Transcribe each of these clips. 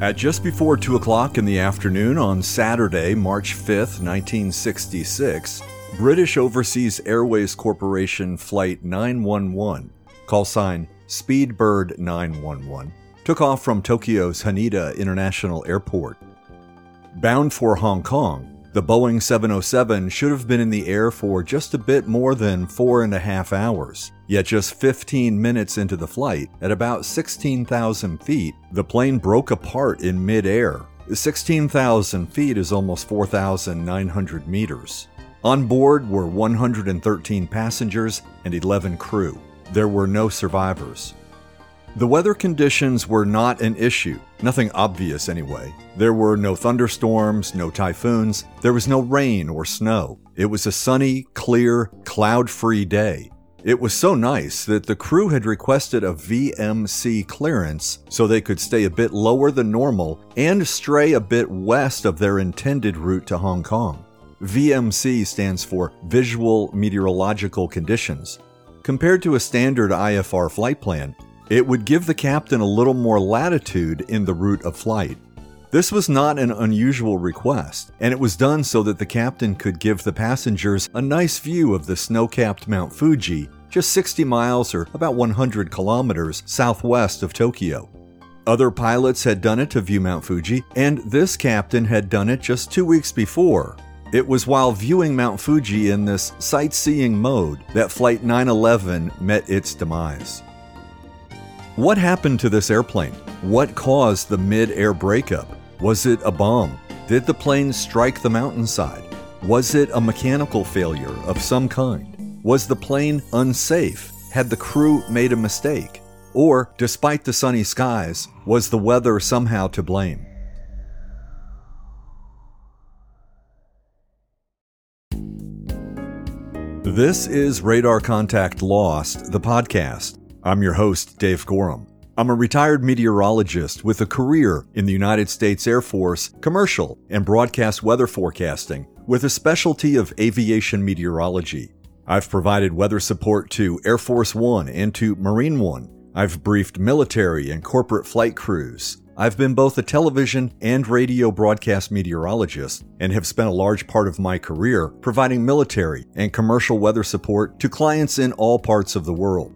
At just before 2 o'clock in the afternoon on Saturday, March 5th, 1966, British Overseas Airways Corporation Flight 911, call sign Speedbird 911, took off from Tokyo's Haneda International Airport. Bound for Hong Kong, the Boeing 707 should have been in the air for just a bit more than four and a half hours. Yet, just 15 minutes into the flight, at about 16,000 feet, the plane broke apart in midair. 16,000 feet is almost 4,900 meters. On board were 113 passengers and 11 crew. There were no survivors. The weather conditions were not an issue, nothing obvious anyway. There were no thunderstorms, no typhoons, there was no rain or snow. It was a sunny, clear, cloud free day. It was so nice that the crew had requested a VMC clearance so they could stay a bit lower than normal and stray a bit west of their intended route to Hong Kong. VMC stands for Visual Meteorological Conditions. Compared to a standard IFR flight plan, it would give the captain a little more latitude in the route of flight. This was not an unusual request, and it was done so that the captain could give the passengers a nice view of the snow capped Mount Fuji, just 60 miles or about 100 kilometers southwest of Tokyo. Other pilots had done it to view Mount Fuji, and this captain had done it just two weeks before. It was while viewing Mount Fuji in this sightseeing mode that Flight 911 met its demise. What happened to this airplane? What caused the mid air breakup? Was it a bomb? Did the plane strike the mountainside? Was it a mechanical failure of some kind? Was the plane unsafe? Had the crew made a mistake? Or, despite the sunny skies, was the weather somehow to blame? This is Radar Contact Lost, the podcast. I'm your host, Dave Gorham. I'm a retired meteorologist with a career in the United States Air Force, commercial, and broadcast weather forecasting, with a specialty of aviation meteorology. I've provided weather support to Air Force One and to Marine One. I've briefed military and corporate flight crews. I've been both a television and radio broadcast meteorologist and have spent a large part of my career providing military and commercial weather support to clients in all parts of the world.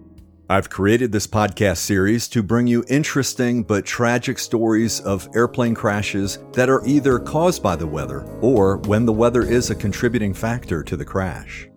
I've created this podcast series to bring you interesting but tragic stories of airplane crashes that are either caused by the weather or when the weather is a contributing factor to the crash.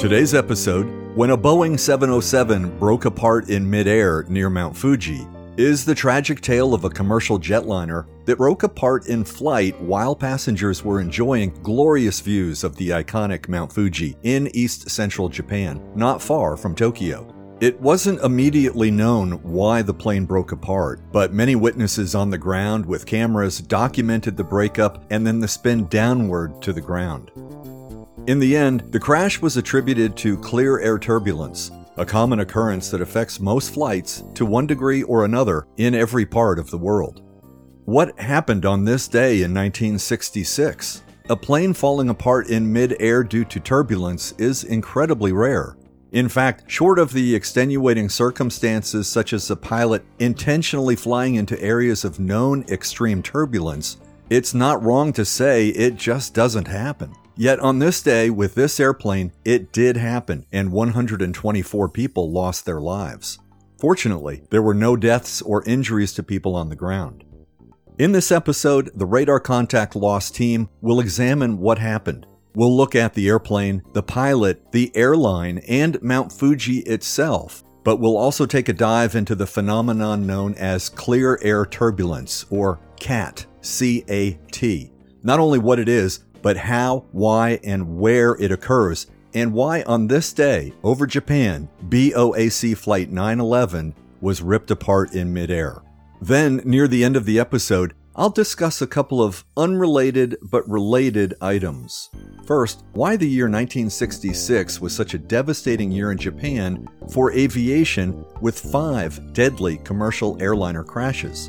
Today's episode When a Boeing 707 broke apart in midair near Mount Fuji is the tragic tale of a commercial jetliner that broke apart in flight while passengers were enjoying glorious views of the iconic Mount Fuji in east central Japan, not far from Tokyo. It wasn't immediately known why the plane broke apart, but many witnesses on the ground with cameras documented the breakup and then the spin downward to the ground. In the end, the crash was attributed to clear air turbulence, a common occurrence that affects most flights to one degree or another in every part of the world. What happened on this day in 1966? A plane falling apart in mid-air due to turbulence is incredibly rare. In fact, short of the extenuating circumstances such as a pilot intentionally flying into areas of known extreme turbulence, it's not wrong to say it just doesn't happen. Yet on this day, with this airplane, it did happen, and 124 people lost their lives. Fortunately, there were no deaths or injuries to people on the ground. In this episode, the Radar Contact Lost team will examine what happened. We'll look at the airplane, the pilot, the airline, and Mount Fuji itself, but we'll also take a dive into the phenomenon known as clear air turbulence, or CAT, C A T. Not only what it is, but how, why, and where it occurs, and why on this day over Japan, BOAC Flight 911 was ripped apart in midair. Then, near the end of the episode, I'll discuss a couple of unrelated but related items. First, why the year 1966 was such a devastating year in Japan for aviation with five deadly commercial airliner crashes.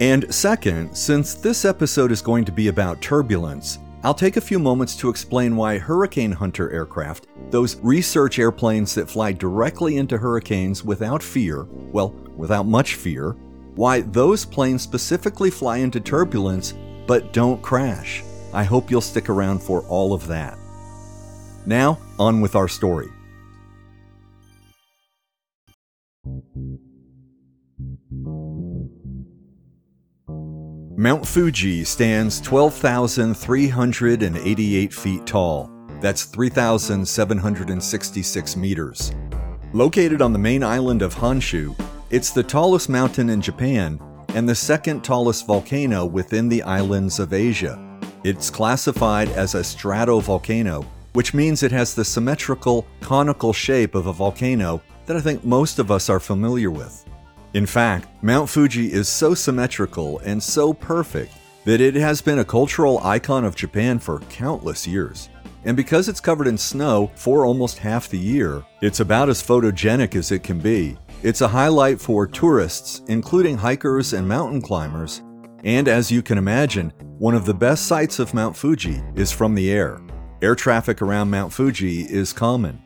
And second, since this episode is going to be about turbulence, I'll take a few moments to explain why Hurricane Hunter aircraft, those research airplanes that fly directly into hurricanes without fear, well, without much fear, why those planes specifically fly into turbulence but don't crash. I hope you'll stick around for all of that. Now, on with our story. Mount Fuji stands 12,388 feet tall. That's 3,766 meters. Located on the main island of Honshu, it's the tallest mountain in Japan and the second tallest volcano within the islands of Asia. It's classified as a stratovolcano, which means it has the symmetrical, conical shape of a volcano that I think most of us are familiar with. In fact, Mount Fuji is so symmetrical and so perfect that it has been a cultural icon of Japan for countless years. And because it's covered in snow for almost half the year, it's about as photogenic as it can be. It's a highlight for tourists, including hikers and mountain climbers. And as you can imagine, one of the best sights of Mount Fuji is from the air. Air traffic around Mount Fuji is common.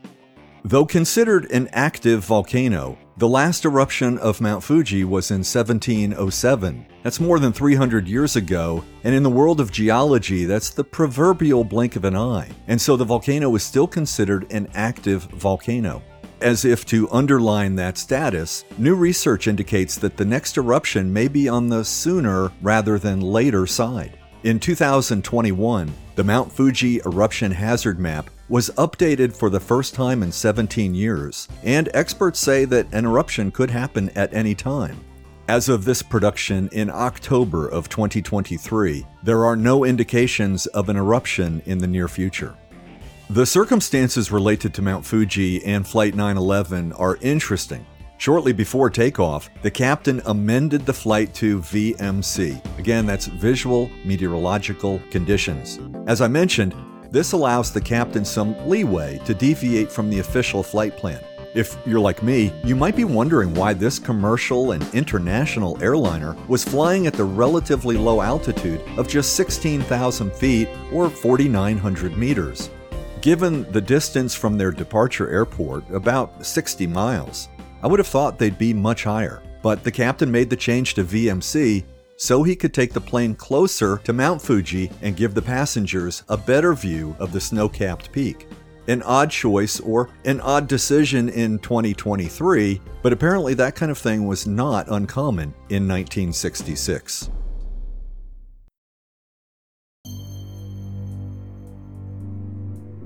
Though considered an active volcano, the last eruption of Mount Fuji was in 1707. That's more than 300 years ago, and in the world of geology, that's the proverbial blink of an eye. And so the volcano is still considered an active volcano. As if to underline that status, new research indicates that the next eruption may be on the sooner rather than later side. In 2021, the Mount Fuji eruption hazard map was updated for the first time in 17 years, and experts say that an eruption could happen at any time. As of this production in October of 2023, there are no indications of an eruption in the near future. The circumstances related to Mount Fuji and Flight 911 are interesting. Shortly before takeoff, the captain amended the flight to VMC. Again, that's Visual Meteorological Conditions. As I mentioned, this allows the captain some leeway to deviate from the official flight plan. If you're like me, you might be wondering why this commercial and international airliner was flying at the relatively low altitude of just 16,000 feet or 4,900 meters. Given the distance from their departure airport, about 60 miles, I would have thought they'd be much higher. But the captain made the change to VMC so he could take the plane closer to Mount Fuji and give the passengers a better view of the snow capped peak. An odd choice or an odd decision in 2023, but apparently that kind of thing was not uncommon in 1966.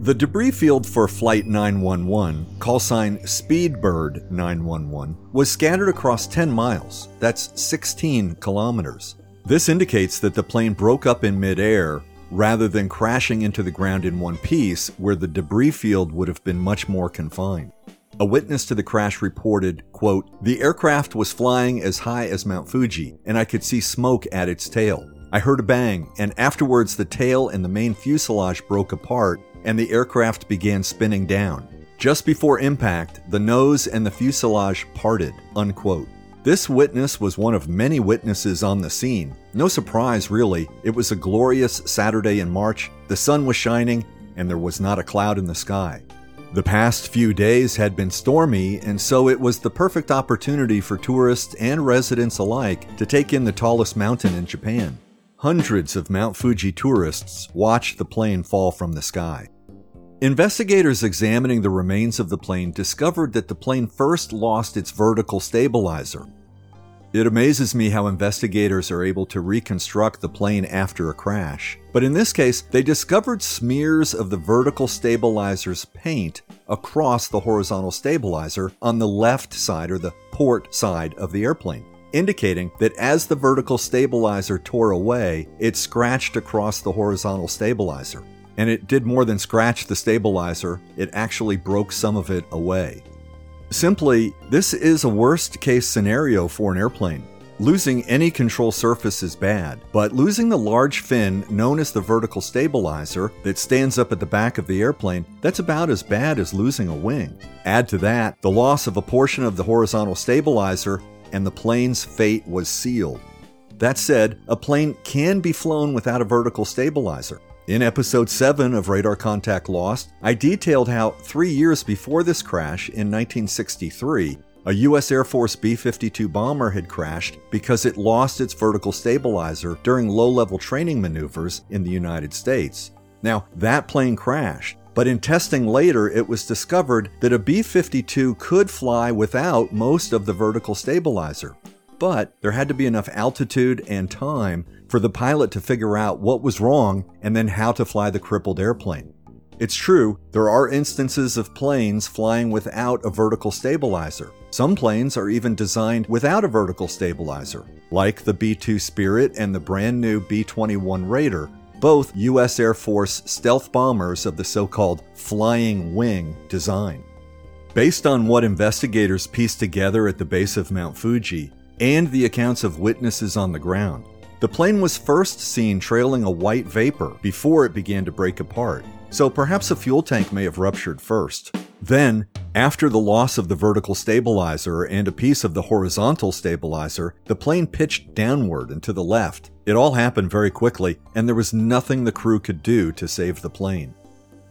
The debris field for Flight 911, call sign Speedbird 911, was scattered across 10 miles. That's 16 kilometers. This indicates that the plane broke up in midair rather than crashing into the ground in one piece, where the debris field would have been much more confined. A witness to the crash reported, quote, The aircraft was flying as high as Mount Fuji, and I could see smoke at its tail. I heard a bang, and afterwards the tail and the main fuselage broke apart, and the aircraft began spinning down. Just before impact, the nose and the fuselage parted. Unquote. This witness was one of many witnesses on the scene. No surprise, really. It was a glorious Saturday in March, the sun was shining, and there was not a cloud in the sky. The past few days had been stormy, and so it was the perfect opportunity for tourists and residents alike to take in the tallest mountain in Japan. Hundreds of Mount Fuji tourists watched the plane fall from the sky. Investigators examining the remains of the plane discovered that the plane first lost its vertical stabilizer. It amazes me how investigators are able to reconstruct the plane after a crash. But in this case, they discovered smears of the vertical stabilizer's paint across the horizontal stabilizer on the left side or the port side of the airplane, indicating that as the vertical stabilizer tore away, it scratched across the horizontal stabilizer. And it did more than scratch the stabilizer, it actually broke some of it away. Simply, this is a worst case scenario for an airplane. Losing any control surface is bad, but losing the large fin known as the vertical stabilizer that stands up at the back of the airplane, that's about as bad as losing a wing. Add to that the loss of a portion of the horizontal stabilizer, and the plane's fate was sealed. That said, a plane can be flown without a vertical stabilizer. In episode 7 of Radar Contact Lost, I detailed how three years before this crash in 1963, a U.S. Air Force B 52 bomber had crashed because it lost its vertical stabilizer during low level training maneuvers in the United States. Now, that plane crashed, but in testing later, it was discovered that a B 52 could fly without most of the vertical stabilizer. But there had to be enough altitude and time for the pilot to figure out what was wrong and then how to fly the crippled airplane. It's true, there are instances of planes flying without a vertical stabilizer. Some planes are even designed without a vertical stabilizer, like the B 2 Spirit and the brand new B 21 Raider, both U.S. Air Force stealth bombers of the so called flying wing design. Based on what investigators pieced together at the base of Mount Fuji and the accounts of witnesses on the ground, the plane was first seen trailing a white vapor before it began to break apart, so perhaps a fuel tank may have ruptured first. Then, after the loss of the vertical stabilizer and a piece of the horizontal stabilizer, the plane pitched downward and to the left. It all happened very quickly, and there was nothing the crew could do to save the plane.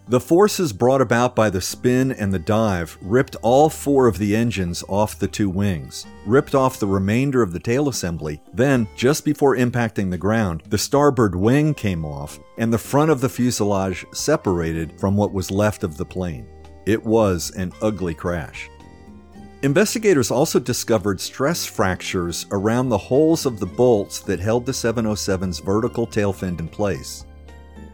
The forces brought about by the spin and the dive ripped all four of the engines off the two wings, ripped off the remainder of the tail assembly, then, just before impacting the ground, the starboard wing came off, and the front of the fuselage separated from what was left of the plane. It was an ugly crash. Investigators also discovered stress fractures around the holes of the bolts that held the 707's vertical tail fin in place.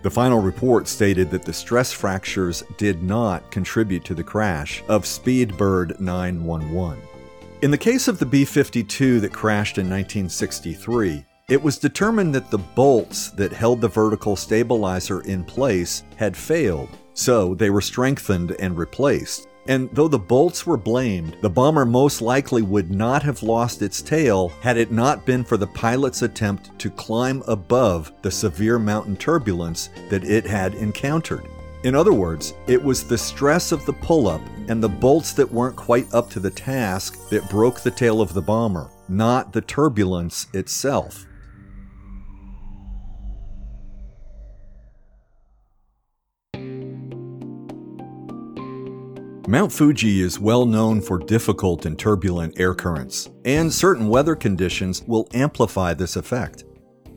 The final report stated that the stress fractures did not contribute to the crash of Speedbird 911. In the case of the B 52 that crashed in 1963, it was determined that the bolts that held the vertical stabilizer in place had failed, so they were strengthened and replaced. And though the bolts were blamed, the bomber most likely would not have lost its tail had it not been for the pilot's attempt to climb above the severe mountain turbulence that it had encountered. In other words, it was the stress of the pull up and the bolts that weren't quite up to the task that broke the tail of the bomber, not the turbulence itself. Mount Fuji is well known for difficult and turbulent air currents, and certain weather conditions will amplify this effect.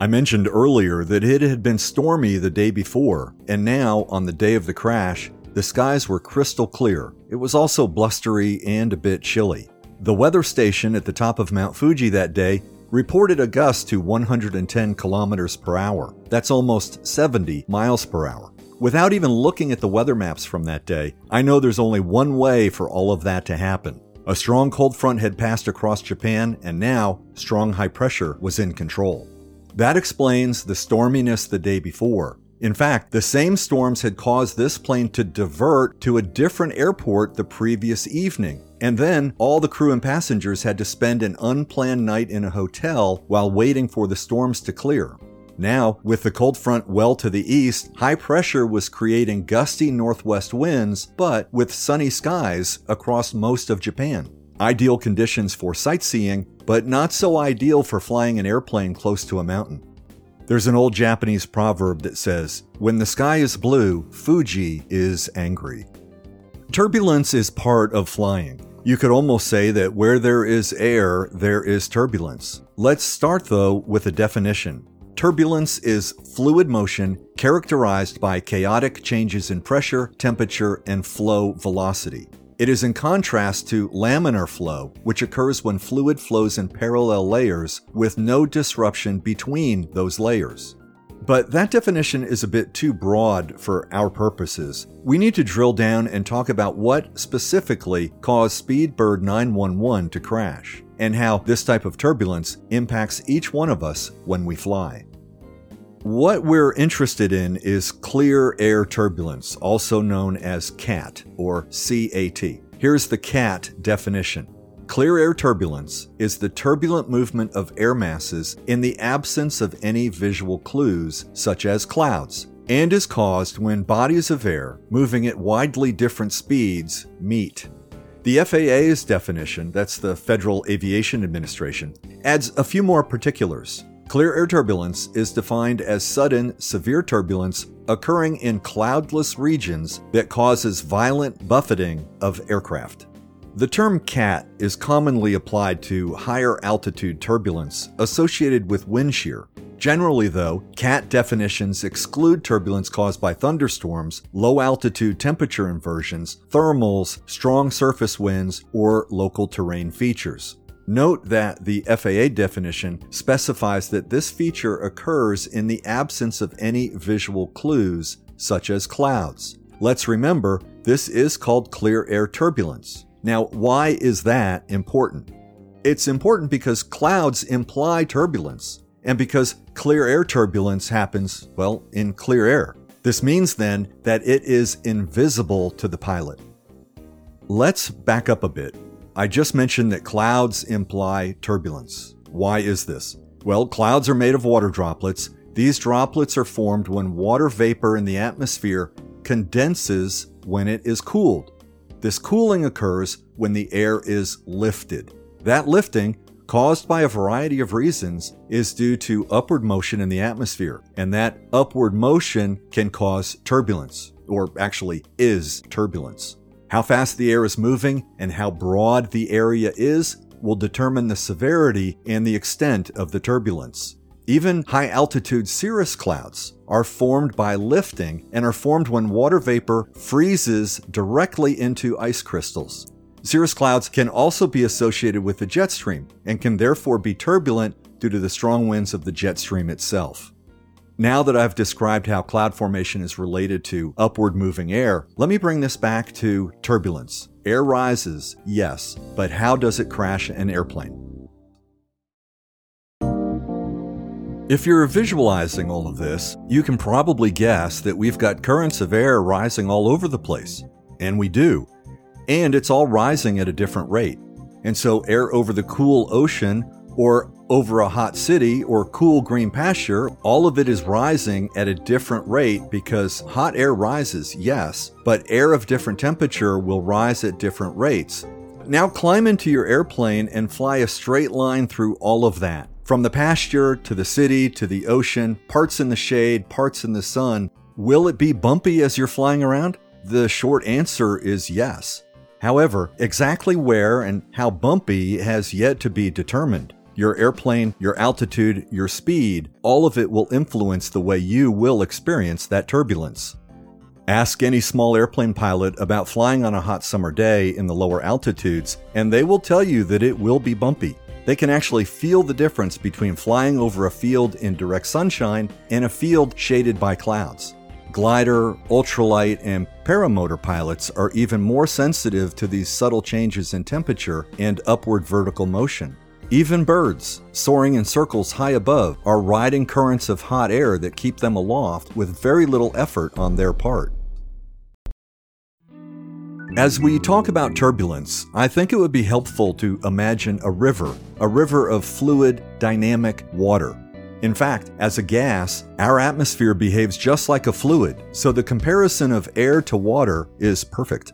I mentioned earlier that it had been stormy the day before, and now, on the day of the crash, the skies were crystal clear. It was also blustery and a bit chilly. The weather station at the top of Mount Fuji that day reported a gust to 110 kilometers per hour. That's almost 70 miles per hour. Without even looking at the weather maps from that day, I know there's only one way for all of that to happen. A strong cold front had passed across Japan, and now strong high pressure was in control. That explains the storminess the day before. In fact, the same storms had caused this plane to divert to a different airport the previous evening. And then all the crew and passengers had to spend an unplanned night in a hotel while waiting for the storms to clear. Now, with the cold front well to the east, high pressure was creating gusty northwest winds, but with sunny skies across most of Japan. Ideal conditions for sightseeing, but not so ideal for flying an airplane close to a mountain. There's an old Japanese proverb that says, When the sky is blue, Fuji is angry. Turbulence is part of flying. You could almost say that where there is air, there is turbulence. Let's start though with a definition. Turbulence is fluid motion characterized by chaotic changes in pressure, temperature, and flow velocity. It is in contrast to laminar flow, which occurs when fluid flows in parallel layers with no disruption between those layers. But that definition is a bit too broad for our purposes. We need to drill down and talk about what specifically caused Speedbird 911 to crash, and how this type of turbulence impacts each one of us when we fly. What we're interested in is clear air turbulence, also known as CAT or CAT. Here's the CAT definition. Clear air turbulence is the turbulent movement of air masses in the absence of any visual clues, such as clouds, and is caused when bodies of air moving at widely different speeds meet. The FAA's definition, that's the Federal Aviation Administration, adds a few more particulars. Clear air turbulence is defined as sudden, severe turbulence occurring in cloudless regions that causes violent buffeting of aircraft. The term CAT is commonly applied to higher altitude turbulence associated with wind shear. Generally, though, CAT definitions exclude turbulence caused by thunderstorms, low altitude temperature inversions, thermals, strong surface winds, or local terrain features. Note that the FAA definition specifies that this feature occurs in the absence of any visual clues, such as clouds. Let's remember, this is called clear air turbulence. Now, why is that important? It's important because clouds imply turbulence, and because clear air turbulence happens, well, in clear air. This means then that it is invisible to the pilot. Let's back up a bit I just mentioned that clouds imply turbulence. Why is this? Well, clouds are made of water droplets. These droplets are formed when water vapor in the atmosphere condenses when it is cooled. This cooling occurs when the air is lifted. That lifting, caused by a variety of reasons, is due to upward motion in the atmosphere, and that upward motion can cause turbulence, or actually is turbulence. How fast the air is moving and how broad the area is will determine the severity and the extent of the turbulence. Even high altitude cirrus clouds are formed by lifting and are formed when water vapor freezes directly into ice crystals. Cirrus clouds can also be associated with the jet stream and can therefore be turbulent due to the strong winds of the jet stream itself. Now that I've described how cloud formation is related to upward moving air, let me bring this back to turbulence. Air rises, yes, but how does it crash an airplane? If you're visualizing all of this, you can probably guess that we've got currents of air rising all over the place. And we do. And it's all rising at a different rate. And so, air over the cool ocean or over a hot city or cool green pasture, all of it is rising at a different rate because hot air rises, yes, but air of different temperature will rise at different rates. Now climb into your airplane and fly a straight line through all of that. From the pasture to the city to the ocean, parts in the shade, parts in the sun. Will it be bumpy as you're flying around? The short answer is yes. However, exactly where and how bumpy has yet to be determined. Your airplane, your altitude, your speed, all of it will influence the way you will experience that turbulence. Ask any small airplane pilot about flying on a hot summer day in the lower altitudes, and they will tell you that it will be bumpy. They can actually feel the difference between flying over a field in direct sunshine and a field shaded by clouds. Glider, ultralight, and paramotor pilots are even more sensitive to these subtle changes in temperature and upward vertical motion. Even birds, soaring in circles high above, are riding currents of hot air that keep them aloft with very little effort on their part. As we talk about turbulence, I think it would be helpful to imagine a river, a river of fluid, dynamic water. In fact, as a gas, our atmosphere behaves just like a fluid, so the comparison of air to water is perfect.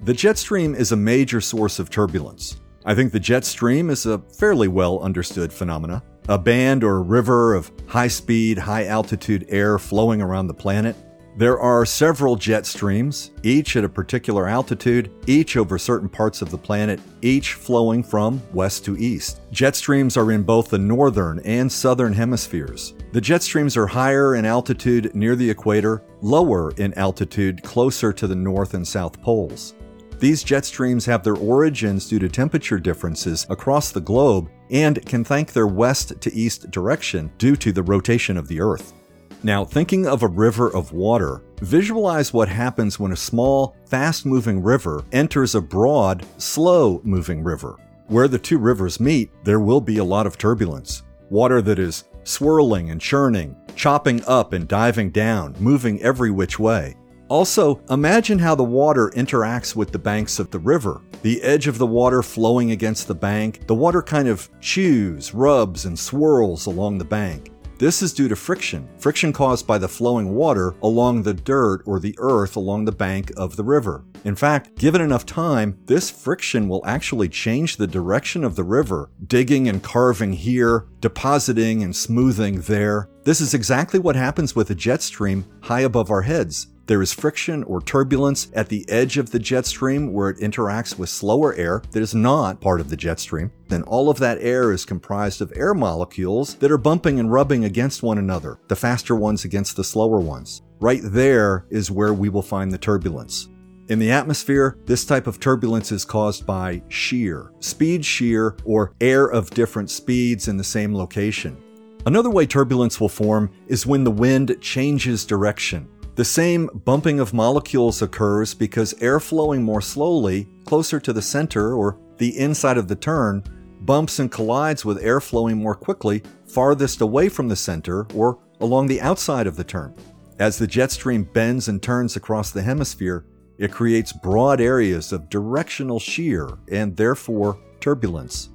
The jet stream is a major source of turbulence. I think the jet stream is a fairly well understood phenomena. A band or river of high speed, high altitude air flowing around the planet. There are several jet streams, each at a particular altitude, each over certain parts of the planet, each flowing from west to east. Jet streams are in both the northern and southern hemispheres. The jet streams are higher in altitude near the equator, lower in altitude closer to the north and south poles. These jet streams have their origins due to temperature differences across the globe and can thank their west to east direction due to the rotation of the Earth. Now, thinking of a river of water, visualize what happens when a small, fast moving river enters a broad, slow moving river. Where the two rivers meet, there will be a lot of turbulence. Water that is swirling and churning, chopping up and diving down, moving every which way. Also, imagine how the water interacts with the banks of the river. The edge of the water flowing against the bank, the water kind of chews, rubs, and swirls along the bank. This is due to friction, friction caused by the flowing water along the dirt or the earth along the bank of the river. In fact, given enough time, this friction will actually change the direction of the river, digging and carving here, depositing and smoothing there. This is exactly what happens with a jet stream high above our heads. There is friction or turbulence at the edge of the jet stream where it interacts with slower air that is not part of the jet stream. Then all of that air is comprised of air molecules that are bumping and rubbing against one another, the faster ones against the slower ones. Right there is where we will find the turbulence. In the atmosphere, this type of turbulence is caused by shear, speed shear, or air of different speeds in the same location. Another way turbulence will form is when the wind changes direction. The same bumping of molecules occurs because air flowing more slowly, closer to the center or the inside of the turn, bumps and collides with air flowing more quickly, farthest away from the center or along the outside of the turn. As the jet stream bends and turns across the hemisphere, it creates broad areas of directional shear and therefore turbulence.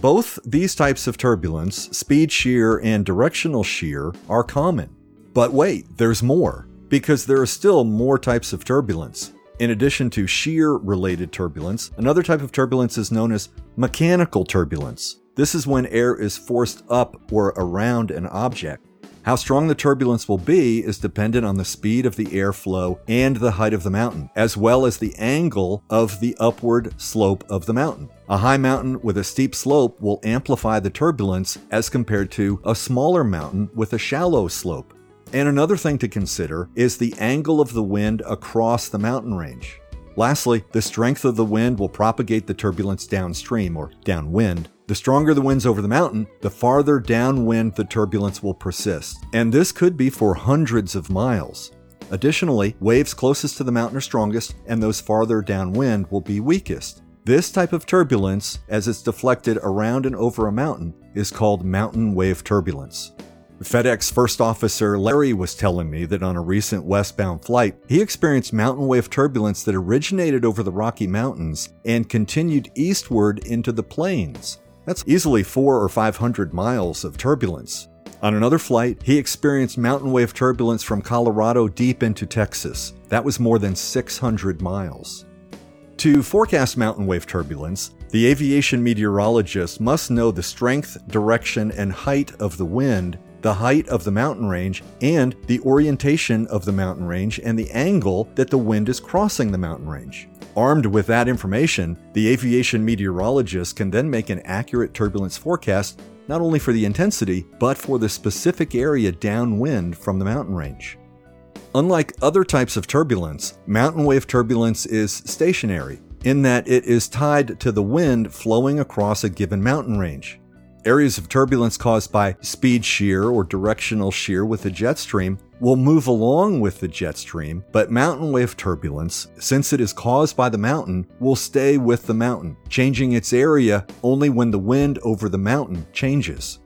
Both these types of turbulence, speed shear and directional shear, are common. But wait, there's more because there are still more types of turbulence. In addition to shear related turbulence, another type of turbulence is known as mechanical turbulence. This is when air is forced up or around an object. How strong the turbulence will be is dependent on the speed of the airflow and the height of the mountain, as well as the angle of the upward slope of the mountain. A high mountain with a steep slope will amplify the turbulence as compared to a smaller mountain with a shallow slope. And another thing to consider is the angle of the wind across the mountain range. Lastly, the strength of the wind will propagate the turbulence downstream or downwind. The stronger the winds over the mountain, the farther downwind the turbulence will persist, and this could be for hundreds of miles. Additionally, waves closest to the mountain are strongest, and those farther downwind will be weakest. This type of turbulence, as it's deflected around and over a mountain, is called mountain wave turbulence. FedEx first officer Larry was telling me that on a recent westbound flight, he experienced mountain wave turbulence that originated over the Rocky Mountains and continued eastward into the plains. That's easily four or five hundred miles of turbulence. On another flight, he experienced mountain wave turbulence from Colorado deep into Texas. That was more than 600 miles. To forecast mountain wave turbulence, the aviation meteorologist must know the strength, direction, and height of the wind the height of the mountain range, and the orientation of the mountain range and the angle that the wind is crossing the mountain range. Armed with that information, the aviation meteorologist can then make an accurate turbulence forecast not only for the intensity, but for the specific area downwind from the mountain range. Unlike other types of turbulence, mountain wave turbulence is stationary in that it is tied to the wind flowing across a given mountain range. Areas of turbulence caused by speed shear or directional shear with the jet stream will move along with the jet stream, but mountain wave turbulence, since it is caused by the mountain, will stay with the mountain, changing its area only when the wind over the mountain changes.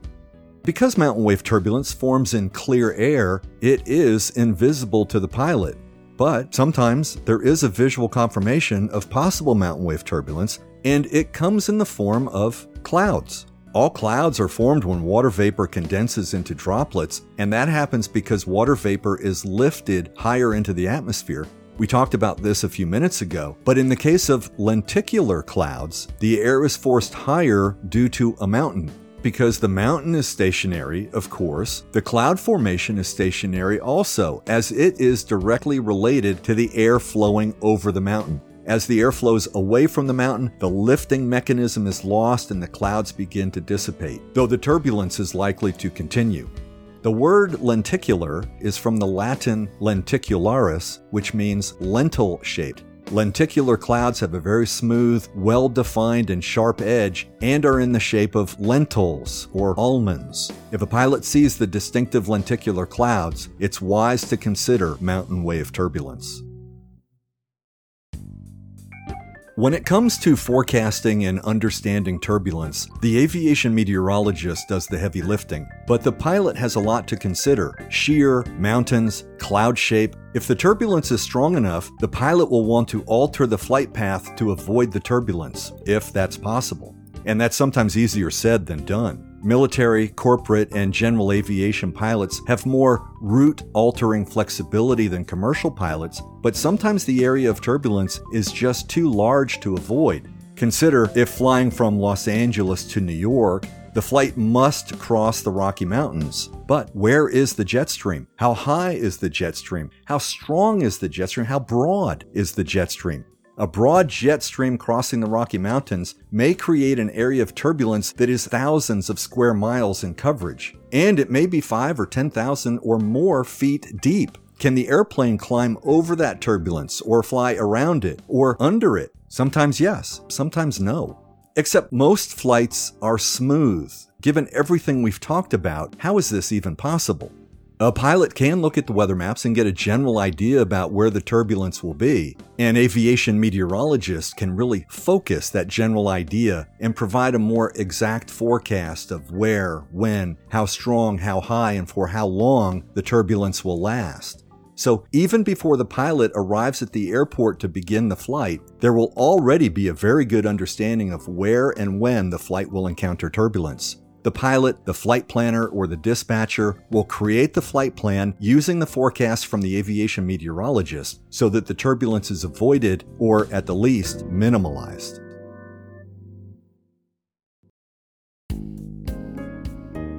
Because mountain wave turbulence forms in clear air, it is invisible to the pilot. But sometimes there is a visual confirmation of possible mountain wave turbulence, and it comes in the form of clouds. All clouds are formed when water vapor condenses into droplets, and that happens because water vapor is lifted higher into the atmosphere. We talked about this a few minutes ago, but in the case of lenticular clouds, the air is forced higher due to a mountain. Because the mountain is stationary, of course, the cloud formation is stationary also, as it is directly related to the air flowing over the mountain. As the air flows away from the mountain, the lifting mechanism is lost and the clouds begin to dissipate, though the turbulence is likely to continue. The word lenticular is from the Latin lenticularis, which means lentil shaped. Lenticular clouds have a very smooth, well defined, and sharp edge and are in the shape of lentils or almonds. If a pilot sees the distinctive lenticular clouds, it's wise to consider mountain wave turbulence. When it comes to forecasting and understanding turbulence, the aviation meteorologist does the heavy lifting, but the pilot has a lot to consider shear, mountains, cloud shape. If the turbulence is strong enough, the pilot will want to alter the flight path to avoid the turbulence, if that's possible. And that's sometimes easier said than done. Military, corporate, and general aviation pilots have more route altering flexibility than commercial pilots, but sometimes the area of turbulence is just too large to avoid. Consider if flying from Los Angeles to New York, the flight must cross the Rocky Mountains. But where is the jet stream? How high is the jet stream? How strong is the jet stream? How broad is the jet stream? A broad jet stream crossing the Rocky Mountains may create an area of turbulence that is thousands of square miles in coverage, and it may be 5 or 10,000 or more feet deep. Can the airplane climb over that turbulence or fly around it or under it? Sometimes yes, sometimes no. Except most flights are smooth. Given everything we've talked about, how is this even possible? A pilot can look at the weather maps and get a general idea about where the turbulence will be. An aviation meteorologist can really focus that general idea and provide a more exact forecast of where, when, how strong, how high, and for how long the turbulence will last. So even before the pilot arrives at the airport to begin the flight, there will already be a very good understanding of where and when the flight will encounter turbulence. The pilot, the flight planner, or the dispatcher will create the flight plan using the forecast from the aviation meteorologist so that the turbulence is avoided or, at the least, minimalized.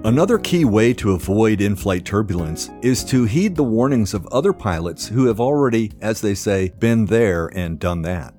Another key way to avoid in flight turbulence is to heed the warnings of other pilots who have already, as they say, been there and done that.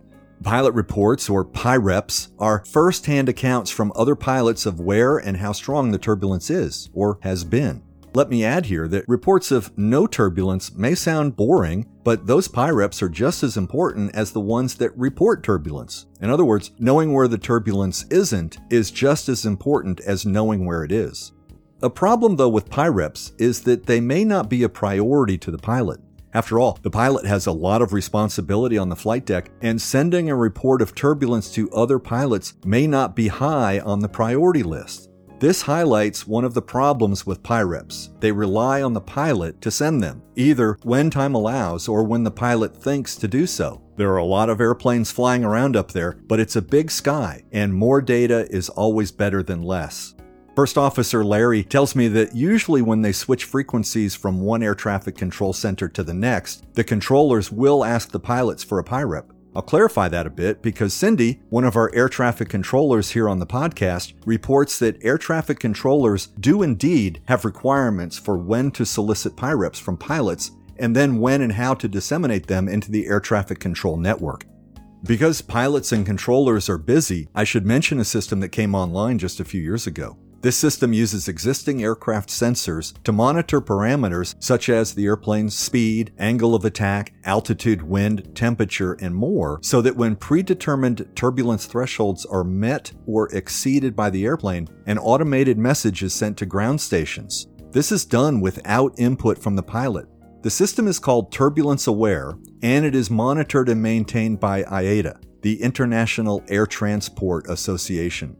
Pilot reports, or PIREPs, are first hand accounts from other pilots of where and how strong the turbulence is, or has been. Let me add here that reports of no turbulence may sound boring, but those PIREPs are just as important as the ones that report turbulence. In other words, knowing where the turbulence isn't is just as important as knowing where it is. A problem, though, with PIREPs is that they may not be a priority to the pilot. After all, the pilot has a lot of responsibility on the flight deck, and sending a report of turbulence to other pilots may not be high on the priority list. This highlights one of the problems with PIREPs. They rely on the pilot to send them, either when time allows or when the pilot thinks to do so. There are a lot of airplanes flying around up there, but it's a big sky, and more data is always better than less. First Officer Larry tells me that usually when they switch frequencies from one air traffic control center to the next, the controllers will ask the pilots for a PIREP. I'll clarify that a bit because Cindy, one of our air traffic controllers here on the podcast, reports that air traffic controllers do indeed have requirements for when to solicit PIREPs from pilots and then when and how to disseminate them into the air traffic control network. Because pilots and controllers are busy, I should mention a system that came online just a few years ago. This system uses existing aircraft sensors to monitor parameters such as the airplane's speed, angle of attack, altitude, wind, temperature, and more, so that when predetermined turbulence thresholds are met or exceeded by the airplane, an automated message is sent to ground stations. This is done without input from the pilot. The system is called Turbulence Aware, and it is monitored and maintained by IATA, the International Air Transport Association.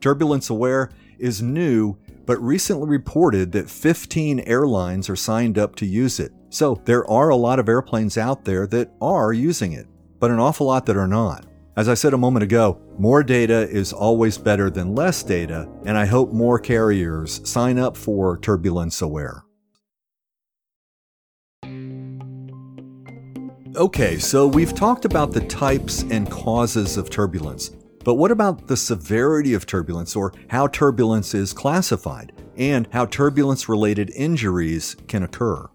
Turbulence Aware is new, but recently reported that 15 airlines are signed up to use it. So there are a lot of airplanes out there that are using it, but an awful lot that are not. As I said a moment ago, more data is always better than less data, and I hope more carriers sign up for Turbulence Aware. Okay, so we've talked about the types and causes of turbulence. But what about the severity of turbulence or how turbulence is classified and how turbulence related injuries can occur?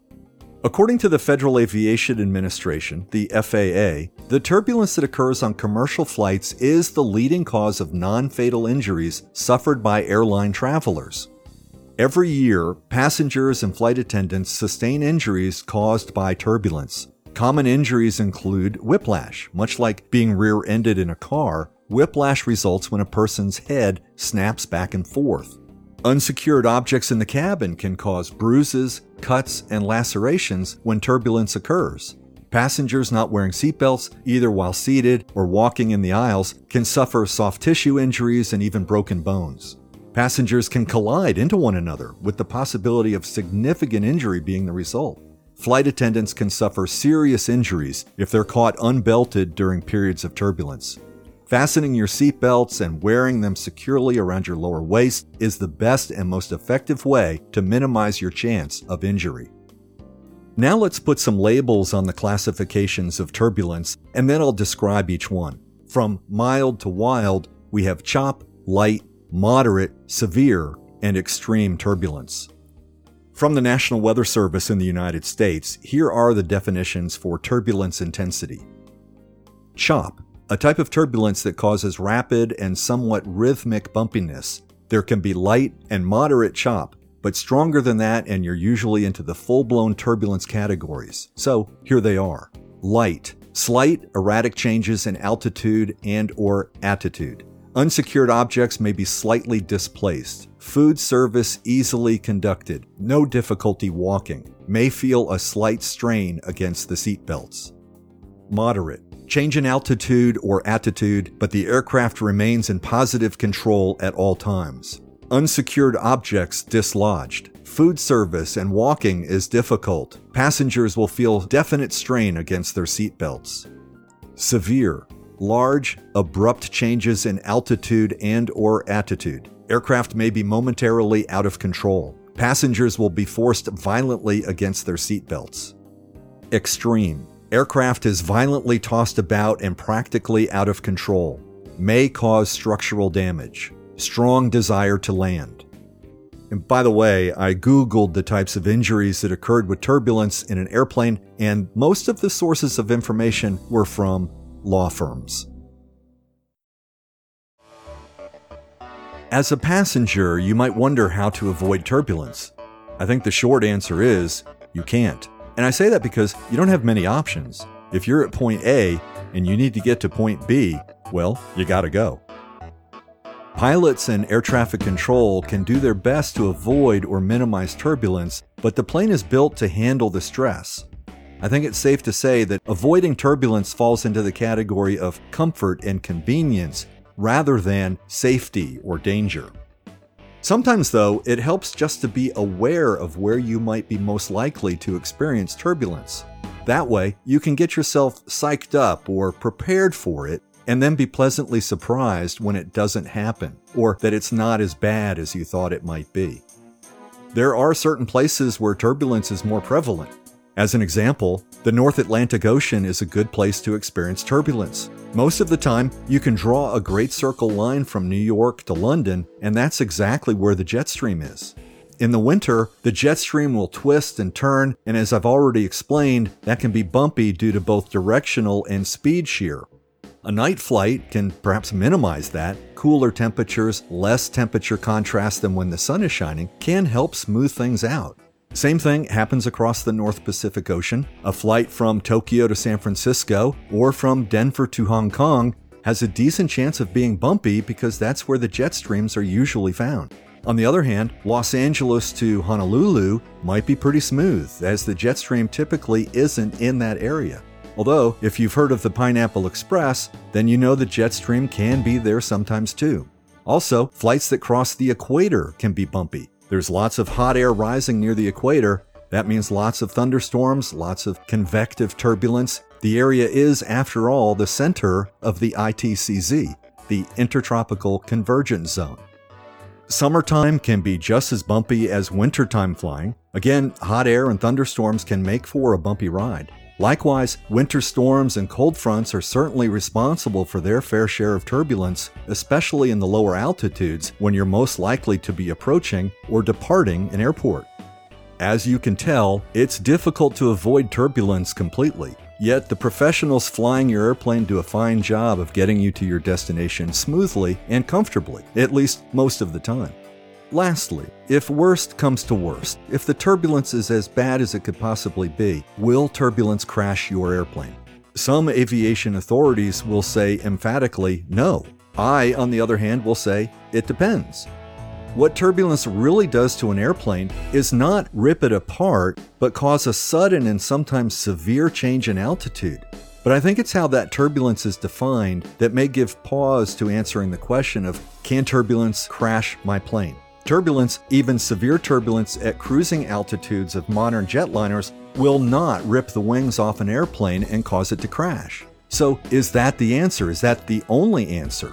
According to the Federal Aviation Administration, the FAA, the turbulence that occurs on commercial flights is the leading cause of non fatal injuries suffered by airline travelers. Every year, passengers and flight attendants sustain injuries caused by turbulence. Common injuries include whiplash, much like being rear ended in a car, Whiplash results when a person's head snaps back and forth. Unsecured objects in the cabin can cause bruises, cuts, and lacerations when turbulence occurs. Passengers not wearing seatbelts, either while seated or walking in the aisles, can suffer soft tissue injuries and even broken bones. Passengers can collide into one another, with the possibility of significant injury being the result. Flight attendants can suffer serious injuries if they're caught unbelted during periods of turbulence. Fastening your seatbelts and wearing them securely around your lower waist is the best and most effective way to minimize your chance of injury. Now let's put some labels on the classifications of turbulence, and then I'll describe each one. From mild to wild, we have chop, light, moderate, severe, and extreme turbulence. From the National Weather Service in the United States, here are the definitions for turbulence intensity. Chop a type of turbulence that causes rapid and somewhat rhythmic bumpiness. There can be light and moderate chop, but stronger than that, and you're usually into the full blown turbulence categories. So here they are light, slight erratic changes in altitude and or attitude. Unsecured objects may be slightly displaced. Food service easily conducted. No difficulty walking. May feel a slight strain against the seatbelts. Moderate change in altitude or attitude, but the aircraft remains in positive control at all times. Unsecured objects dislodged. Food service and walking is difficult. Passengers will feel definite strain against their seatbelts. Severe. Large, abrupt changes in altitude and or attitude. Aircraft may be momentarily out of control. Passengers will be forced violently against their seatbelts. Extreme Aircraft is violently tossed about and practically out of control. May cause structural damage. Strong desire to land. And by the way, I Googled the types of injuries that occurred with turbulence in an airplane, and most of the sources of information were from law firms. As a passenger, you might wonder how to avoid turbulence. I think the short answer is you can't. And I say that because you don't have many options. If you're at point A and you need to get to point B, well, you gotta go. Pilots and air traffic control can do their best to avoid or minimize turbulence, but the plane is built to handle the stress. I think it's safe to say that avoiding turbulence falls into the category of comfort and convenience rather than safety or danger. Sometimes, though, it helps just to be aware of where you might be most likely to experience turbulence. That way, you can get yourself psyched up or prepared for it and then be pleasantly surprised when it doesn't happen or that it's not as bad as you thought it might be. There are certain places where turbulence is more prevalent. As an example, the North Atlantic Ocean is a good place to experience turbulence. Most of the time, you can draw a great circle line from New York to London, and that's exactly where the jet stream is. In the winter, the jet stream will twist and turn, and as I've already explained, that can be bumpy due to both directional and speed shear. A night flight can perhaps minimize that. Cooler temperatures, less temperature contrast than when the sun is shining, can help smooth things out. Same thing happens across the North Pacific Ocean. A flight from Tokyo to San Francisco or from Denver to Hong Kong has a decent chance of being bumpy because that's where the jet streams are usually found. On the other hand, Los Angeles to Honolulu might be pretty smooth, as the jet stream typically isn't in that area. Although, if you've heard of the Pineapple Express, then you know the jet stream can be there sometimes too. Also, flights that cross the equator can be bumpy, there's lots of hot air rising near the equator. That means lots of thunderstorms, lots of convective turbulence. The area is, after all, the center of the ITCZ, the Intertropical Convergence Zone. Summertime can be just as bumpy as wintertime flying. Again, hot air and thunderstorms can make for a bumpy ride. Likewise, winter storms and cold fronts are certainly responsible for their fair share of turbulence, especially in the lower altitudes when you're most likely to be approaching or departing an airport. As you can tell, it's difficult to avoid turbulence completely, yet the professionals flying your airplane do a fine job of getting you to your destination smoothly and comfortably, at least most of the time. Lastly, if worst comes to worst, if the turbulence is as bad as it could possibly be, will turbulence crash your airplane? Some aviation authorities will say emphatically no. I, on the other hand, will say it depends. What turbulence really does to an airplane is not rip it apart, but cause a sudden and sometimes severe change in altitude. But I think it's how that turbulence is defined that may give pause to answering the question of can turbulence crash my plane? Turbulence, even severe turbulence at cruising altitudes of modern jetliners, will not rip the wings off an airplane and cause it to crash. So, is that the answer? Is that the only answer?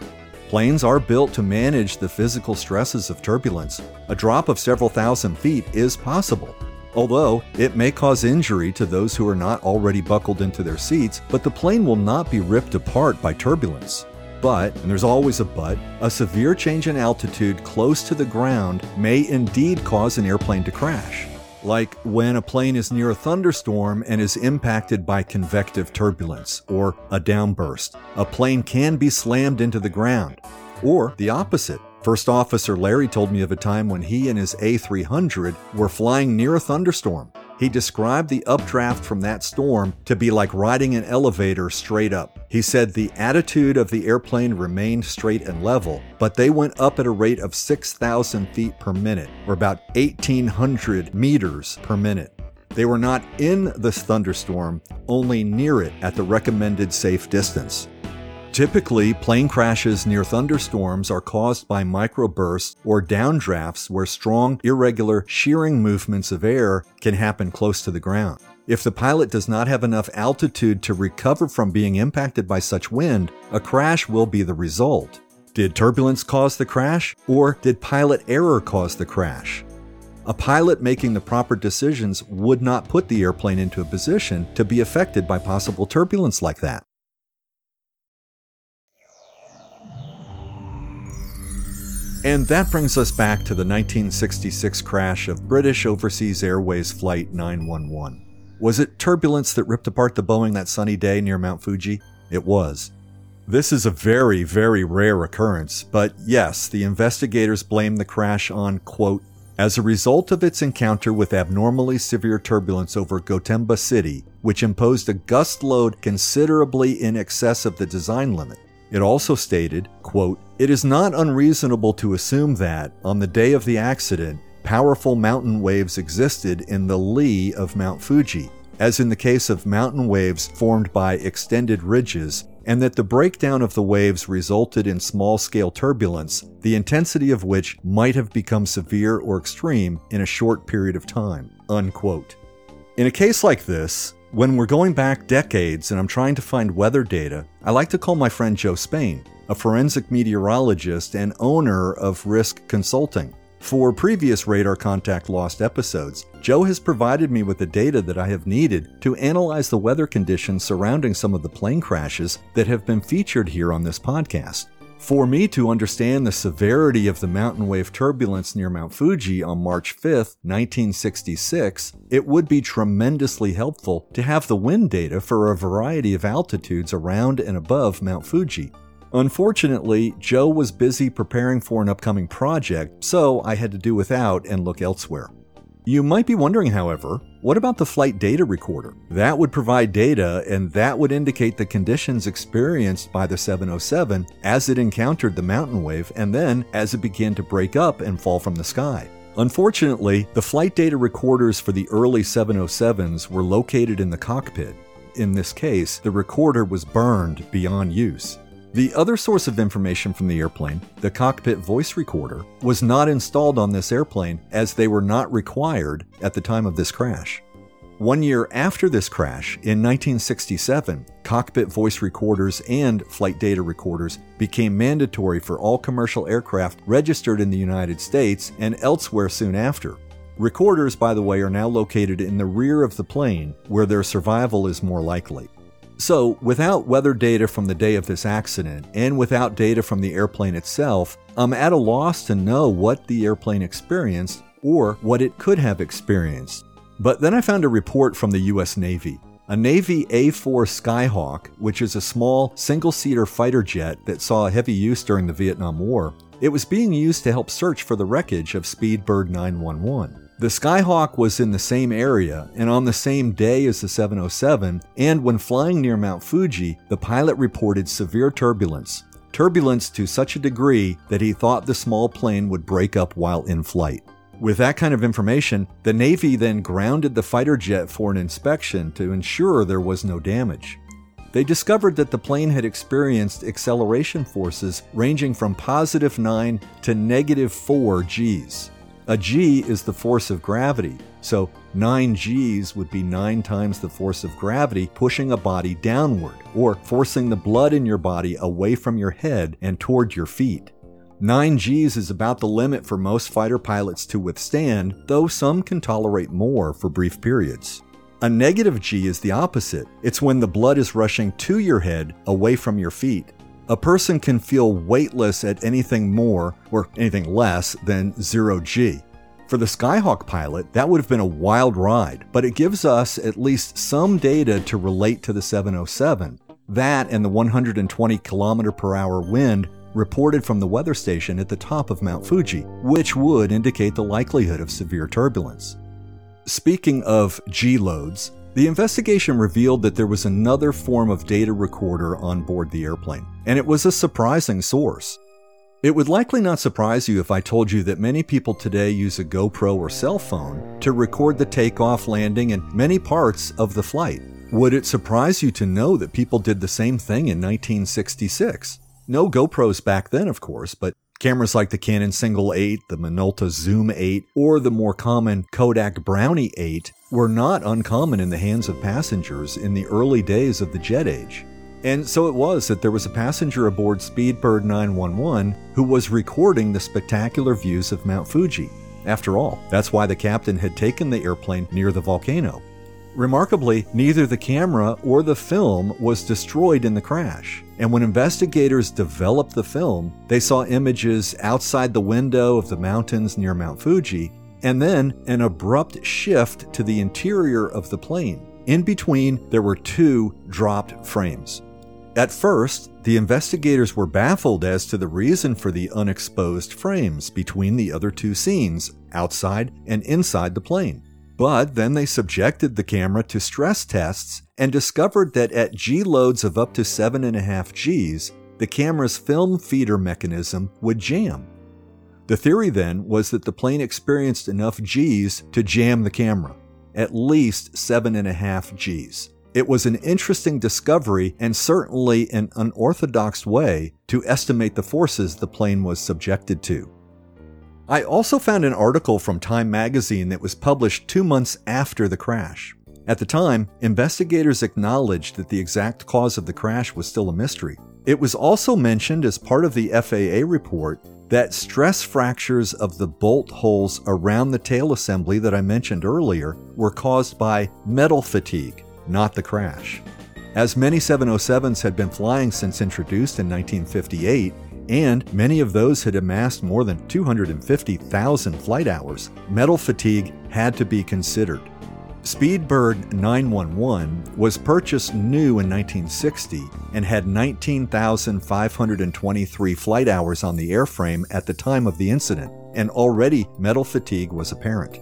Planes are built to manage the physical stresses of turbulence. A drop of several thousand feet is possible. Although it may cause injury to those who are not already buckled into their seats, but the plane will not be ripped apart by turbulence. But, and there's always a but, a severe change in altitude close to the ground may indeed cause an airplane to crash. Like when a plane is near a thunderstorm and is impacted by convective turbulence or a downburst. A plane can be slammed into the ground. Or the opposite. First Officer Larry told me of a time when he and his A300 were flying near a thunderstorm. He described the updraft from that storm to be like riding an elevator straight up. He said the attitude of the airplane remained straight and level, but they went up at a rate of 6,000 feet per minute, or about 1,800 meters per minute. They were not in this thunderstorm, only near it at the recommended safe distance. Typically, plane crashes near thunderstorms are caused by microbursts or downdrafts where strong, irregular shearing movements of air can happen close to the ground. If the pilot does not have enough altitude to recover from being impacted by such wind, a crash will be the result. Did turbulence cause the crash, or did pilot error cause the crash? A pilot making the proper decisions would not put the airplane into a position to be affected by possible turbulence like that. And that brings us back to the 1966 crash of British Overseas Airways Flight 911. Was it turbulence that ripped apart the Boeing that sunny day near Mount Fuji? It was. This is a very, very rare occurrence, but yes, the investigators blame the crash on, quote, as a result of its encounter with abnormally severe turbulence over Gotemba City, which imposed a gust load considerably in excess of the design limit. It also stated, quote, It is not unreasonable to assume that, on the day of the accident, powerful mountain waves existed in the lee of Mount Fuji, as in the case of mountain waves formed by extended ridges, and that the breakdown of the waves resulted in small scale turbulence, the intensity of which might have become severe or extreme in a short period of time. Unquote. In a case like this, when we're going back decades and I'm trying to find weather data, I like to call my friend Joe Spain, a forensic meteorologist and owner of Risk Consulting. For previous Radar Contact Lost episodes, Joe has provided me with the data that I have needed to analyze the weather conditions surrounding some of the plane crashes that have been featured here on this podcast. For me to understand the severity of the mountain wave turbulence near Mount Fuji on March 5, 1966, it would be tremendously helpful to have the wind data for a variety of altitudes around and above Mount Fuji. Unfortunately, Joe was busy preparing for an upcoming project, so I had to do without and look elsewhere. You might be wondering, however, what about the flight data recorder? That would provide data and that would indicate the conditions experienced by the 707 as it encountered the mountain wave and then as it began to break up and fall from the sky. Unfortunately, the flight data recorders for the early 707s were located in the cockpit. In this case, the recorder was burned beyond use. The other source of information from the airplane, the cockpit voice recorder, was not installed on this airplane as they were not required at the time of this crash. One year after this crash, in 1967, cockpit voice recorders and flight data recorders became mandatory for all commercial aircraft registered in the United States and elsewhere soon after. Recorders, by the way, are now located in the rear of the plane, where their survival is more likely. So, without weather data from the day of this accident and without data from the airplane itself, I'm at a loss to know what the airplane experienced or what it could have experienced. But then I found a report from the US Navy. A Navy A 4 Skyhawk, which is a small single seater fighter jet that saw heavy use during the Vietnam War, it was being used to help search for the wreckage of Speedbird 911. The Skyhawk was in the same area and on the same day as the 707, and when flying near Mount Fuji, the pilot reported severe turbulence. Turbulence to such a degree that he thought the small plane would break up while in flight. With that kind of information, the Navy then grounded the fighter jet for an inspection to ensure there was no damage. They discovered that the plane had experienced acceleration forces ranging from positive 9 to negative 4 Gs. A g is the force of gravity, So 9 Gs would be 9 times the force of gravity pushing a body downward, or forcing the blood in your body away from your head and toward your feet. 9 Gs is about the limit for most fighter pilots to withstand, though some can tolerate more for brief periods. A negative G is the opposite. It's when the blood is rushing to your head away from your feet. A person can feel weightless at anything more or anything less than 0 G. For the Skyhawk pilot, that would have been a wild ride, but it gives us at least some data to relate to the 707. That and the 120 km per hour wind reported from the weather station at the top of Mount Fuji, which would indicate the likelihood of severe turbulence. Speaking of G loads, the investigation revealed that there was another form of data recorder on board the airplane, and it was a surprising source. It would likely not surprise you if I told you that many people today use a GoPro or cell phone to record the takeoff, landing, and many parts of the flight. Would it surprise you to know that people did the same thing in 1966? No GoPros back then, of course, but cameras like the Canon Single 8, the Minolta Zoom 8, or the more common Kodak Brownie 8 were not uncommon in the hands of passengers in the early days of the jet age. And so it was that there was a passenger aboard Speedbird 911 who was recording the spectacular views of Mount Fuji. After all, that's why the captain had taken the airplane near the volcano. Remarkably, neither the camera or the film was destroyed in the crash. And when investigators developed the film, they saw images outside the window of the mountains near Mount Fuji, and then an abrupt shift to the interior of the plane. In between, there were two dropped frames. At first, the investigators were baffled as to the reason for the unexposed frames between the other two scenes, outside and inside the plane. But then they subjected the camera to stress tests and discovered that at G loads of up to 7.5 Gs, the camera's film feeder mechanism would jam. The theory then was that the plane experienced enough Gs to jam the camera, at least 7.5 Gs. It was an interesting discovery and certainly an unorthodox way to estimate the forces the plane was subjected to. I also found an article from Time magazine that was published two months after the crash. At the time, investigators acknowledged that the exact cause of the crash was still a mystery. It was also mentioned as part of the FAA report that stress fractures of the bolt holes around the tail assembly that I mentioned earlier were caused by metal fatigue, not the crash. As many 707s had been flying since introduced in 1958, and many of those had amassed more than 250,000 flight hours, metal fatigue had to be considered. Speedbird 911 was purchased new in 1960 and had 19,523 flight hours on the airframe at the time of the incident, and already metal fatigue was apparent.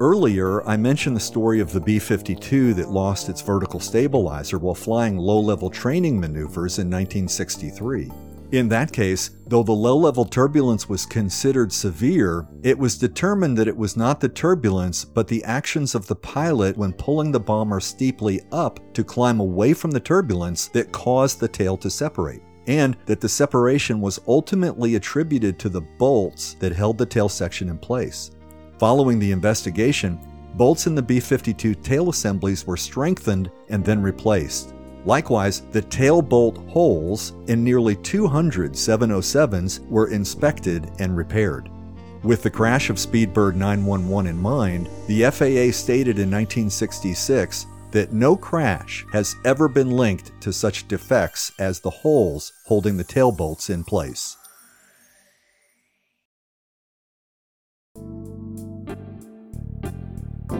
Earlier, I mentioned the story of the B 52 that lost its vertical stabilizer while flying low level training maneuvers in 1963. In that case, though the low level turbulence was considered severe, it was determined that it was not the turbulence, but the actions of the pilot when pulling the bomber steeply up to climb away from the turbulence that caused the tail to separate, and that the separation was ultimately attributed to the bolts that held the tail section in place. Following the investigation, bolts in the B 52 tail assemblies were strengthened and then replaced. Likewise, the tail bolt holes in nearly 200 707s were inspected and repaired. With the crash of Speedbird 911 in mind, the FAA stated in 1966 that no crash has ever been linked to such defects as the holes holding the tail bolts in place.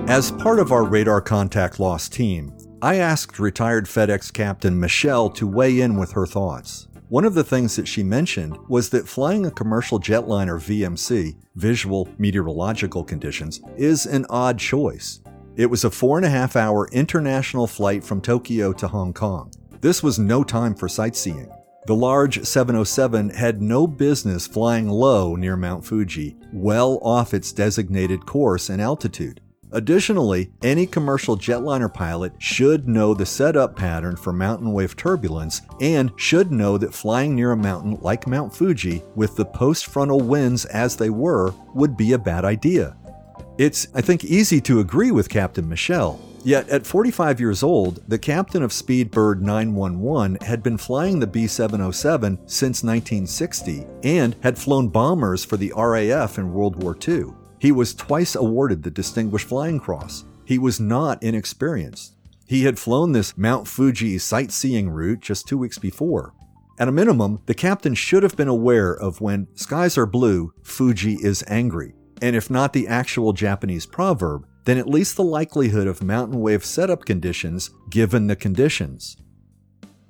As part of our Radar Contact Lost team, I asked retired FedEx captain Michelle to weigh in with her thoughts. One of the things that she mentioned was that flying a commercial jetliner VMC, visual meteorological conditions, is an odd choice. It was a four and a half hour international flight from Tokyo to Hong Kong. This was no time for sightseeing. The large 707 had no business flying low near Mount Fuji, well off its designated course and altitude. Additionally, any commercial jetliner pilot should know the setup pattern for mountain wave turbulence and should know that flying near a mountain like Mount Fuji with the post frontal winds as they were would be a bad idea. It's, I think, easy to agree with Captain Michelle. Yet, at 45 years old, the captain of Speedbird 911 had been flying the B 707 since 1960 and had flown bombers for the RAF in World War II. He was twice awarded the Distinguished Flying Cross. He was not inexperienced. He had flown this Mount Fuji sightseeing route just two weeks before. At a minimum, the captain should have been aware of when skies are blue, Fuji is angry. And if not the actual Japanese proverb, then at least the likelihood of mountain wave setup conditions given the conditions.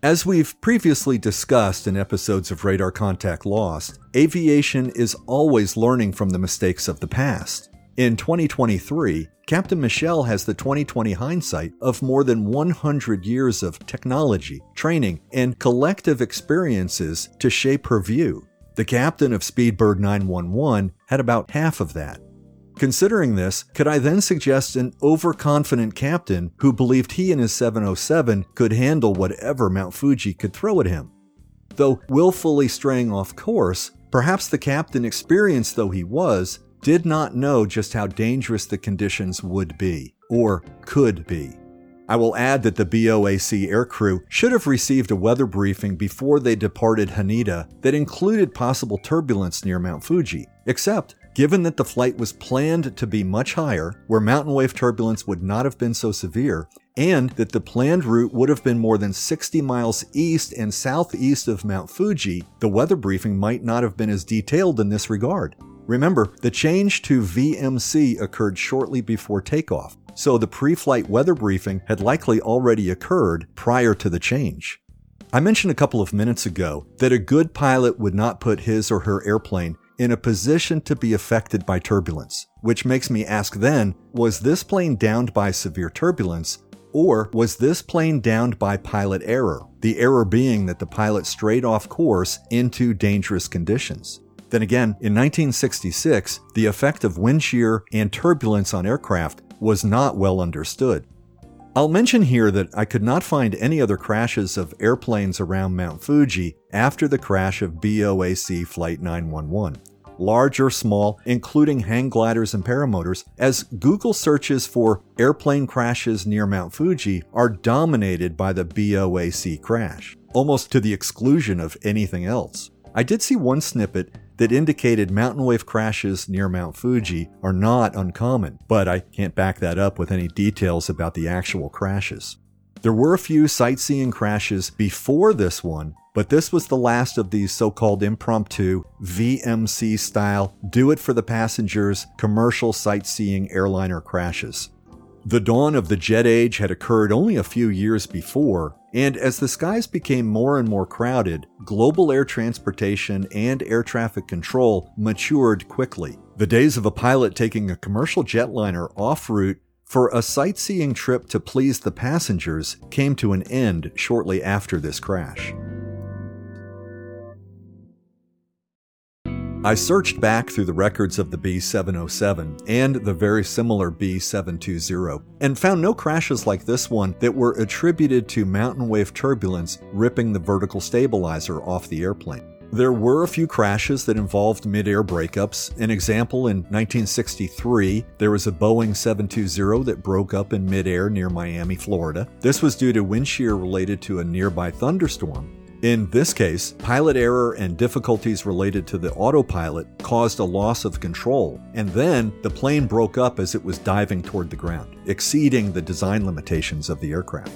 As we've previously discussed in episodes of Radar Contact Lost, aviation is always learning from the mistakes of the past. In 2023, Captain Michelle has the 2020 hindsight of more than 100 years of technology, training, and collective experiences to shape her view. The captain of Speedbird 911 had about half of that. Considering this, could I then suggest an overconfident captain who believed he and his 707 could handle whatever Mount Fuji could throw at him? Though willfully straying off course, perhaps the captain, experienced though he was, did not know just how dangerous the conditions would be, or could be. I will add that the BOAC aircrew should have received a weather briefing before they departed Haneda that included possible turbulence near Mount Fuji, except given that the flight was planned to be much higher, where mountain wave turbulence would not have been so severe, and that the planned route would have been more than 60 miles east and southeast of Mount Fuji, the weather briefing might not have been as detailed in this regard. Remember, the change to VMC occurred shortly before takeoff, so the pre flight weather briefing had likely already occurred prior to the change. I mentioned a couple of minutes ago that a good pilot would not put his or her airplane in a position to be affected by turbulence, which makes me ask then was this plane downed by severe turbulence, or was this plane downed by pilot error? The error being that the pilot strayed off course into dangerous conditions. Then again, in 1966, the effect of wind shear and turbulence on aircraft was not well understood. I'll mention here that I could not find any other crashes of airplanes around Mount Fuji after the crash of BOAC Flight 911. Large or small, including hang gliders and paramotors, as Google searches for airplane crashes near Mount Fuji are dominated by the BOAC crash, almost to the exclusion of anything else. I did see one snippet that indicated mountain wave crashes near Mount Fuji are not uncommon, but I can't back that up with any details about the actual crashes. There were a few sightseeing crashes before this one, but this was the last of these so called impromptu, VMC style, do it for the passengers commercial sightseeing airliner crashes. The dawn of the jet age had occurred only a few years before, and as the skies became more and more crowded, global air transportation and air traffic control matured quickly. The days of a pilot taking a commercial jetliner off route for a sightseeing trip to please the passengers came to an end shortly after this crash. I searched back through the records of the B 707 and the very similar B 720 and found no crashes like this one that were attributed to mountain wave turbulence ripping the vertical stabilizer off the airplane. There were a few crashes that involved mid-air breakups. An example in 1963, there was a Boeing 720 that broke up in mid-air near Miami, Florida. This was due to wind shear related to a nearby thunderstorm. In this case, pilot error and difficulties related to the autopilot caused a loss of control, and then the plane broke up as it was diving toward the ground, exceeding the design limitations of the aircraft.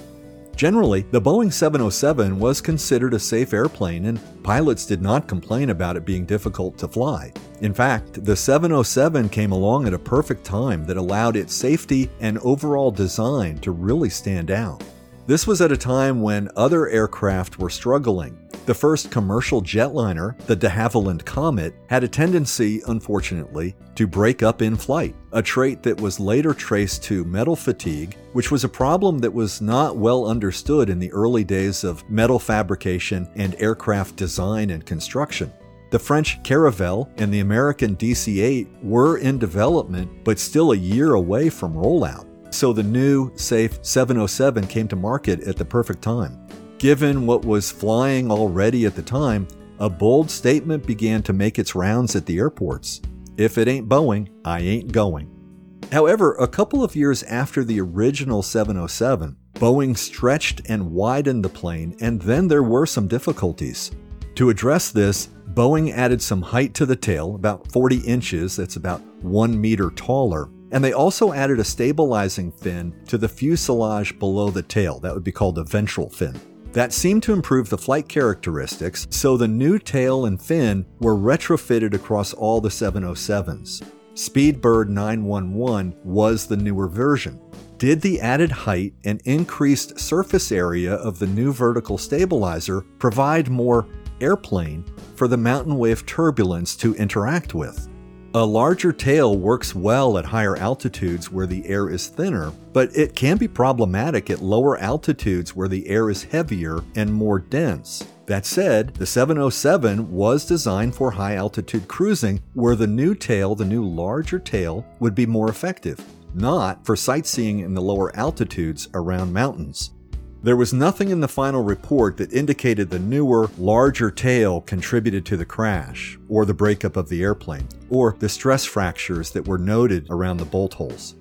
Generally, the Boeing 707 was considered a safe airplane, and pilots did not complain about it being difficult to fly. In fact, the 707 came along at a perfect time that allowed its safety and overall design to really stand out. This was at a time when other aircraft were struggling. The first commercial jetliner, the de Havilland Comet, had a tendency, unfortunately, to break up in flight, a trait that was later traced to metal fatigue, which was a problem that was not well understood in the early days of metal fabrication and aircraft design and construction. The French Caravelle and the American DC 8 were in development, but still a year away from rollout. So the new, safe 707 came to market at the perfect time. Given what was flying already at the time, a bold statement began to make its rounds at the airports. If it ain't Boeing, I ain't going. However, a couple of years after the original 707, Boeing stretched and widened the plane, and then there were some difficulties. To address this, Boeing added some height to the tail, about 40 inches, that's about 1 meter taller, and they also added a stabilizing fin to the fuselage below the tail. That would be called a ventral fin. That seemed to improve the flight characteristics, so the new tail and fin were retrofitted across all the 707s. Speedbird 911 was the newer version. Did the added height and increased surface area of the new vertical stabilizer provide more airplane for the mountain wave turbulence to interact with? A larger tail works well at higher altitudes where the air is thinner, but it can be problematic at lower altitudes where the air is heavier and more dense. That said, the 707 was designed for high altitude cruising where the new tail, the new larger tail, would be more effective, not for sightseeing in the lower altitudes around mountains. There was nothing in the final report that indicated the newer, larger tail contributed to the crash, or the breakup of the airplane, or the stress fractures that were noted around the bolt holes.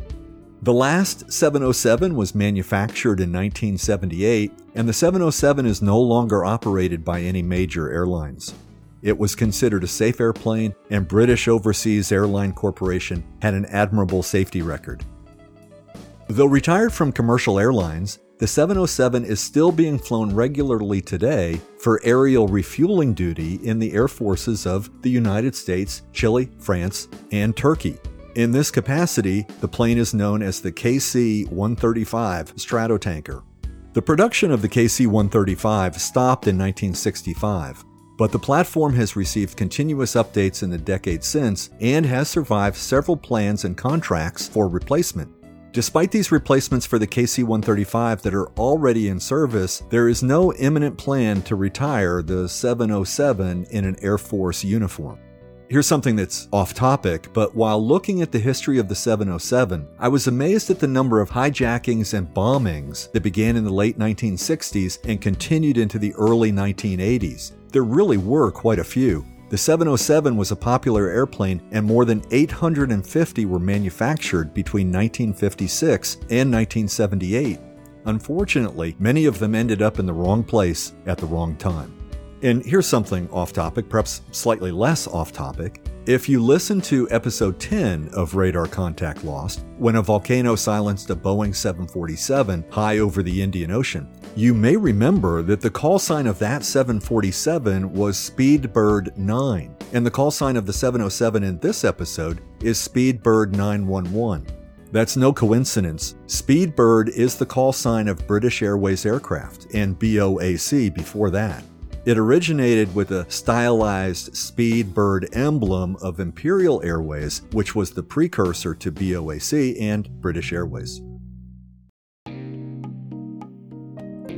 The last 707 was manufactured in 1978, and the 707 is no longer operated by any major airlines. It was considered a safe airplane, and British Overseas Airline Corporation had an admirable safety record. Though retired from commercial airlines, the 707 is still being flown regularly today for aerial refueling duty in the air forces of the United States, Chile, France, and Turkey. In this capacity, the plane is known as the KC 135 Stratotanker. The production of the KC 135 stopped in 1965, but the platform has received continuous updates in the decade since and has survived several plans and contracts for replacement. Despite these replacements for the KC 135 that are already in service, there is no imminent plan to retire the 707 in an Air Force uniform. Here's something that's off topic, but while looking at the history of the 707, I was amazed at the number of hijackings and bombings that began in the late 1960s and continued into the early 1980s. There really were quite a few. The 707 was a popular airplane, and more than 850 were manufactured between 1956 and 1978. Unfortunately, many of them ended up in the wrong place at the wrong time. And here's something off topic, perhaps slightly less off topic. If you listen to episode 10 of Radar Contact Lost, when a volcano silenced a Boeing 747 high over the Indian Ocean, you may remember that the call sign of that 747 was Speedbird 9, and the call sign of the 707 in this episode is Speedbird 911. That's no coincidence. Speedbird is the call sign of British Airways aircraft, and BOAC before that. It originated with a stylized Speedbird emblem of Imperial Airways, which was the precursor to BOAC and British Airways.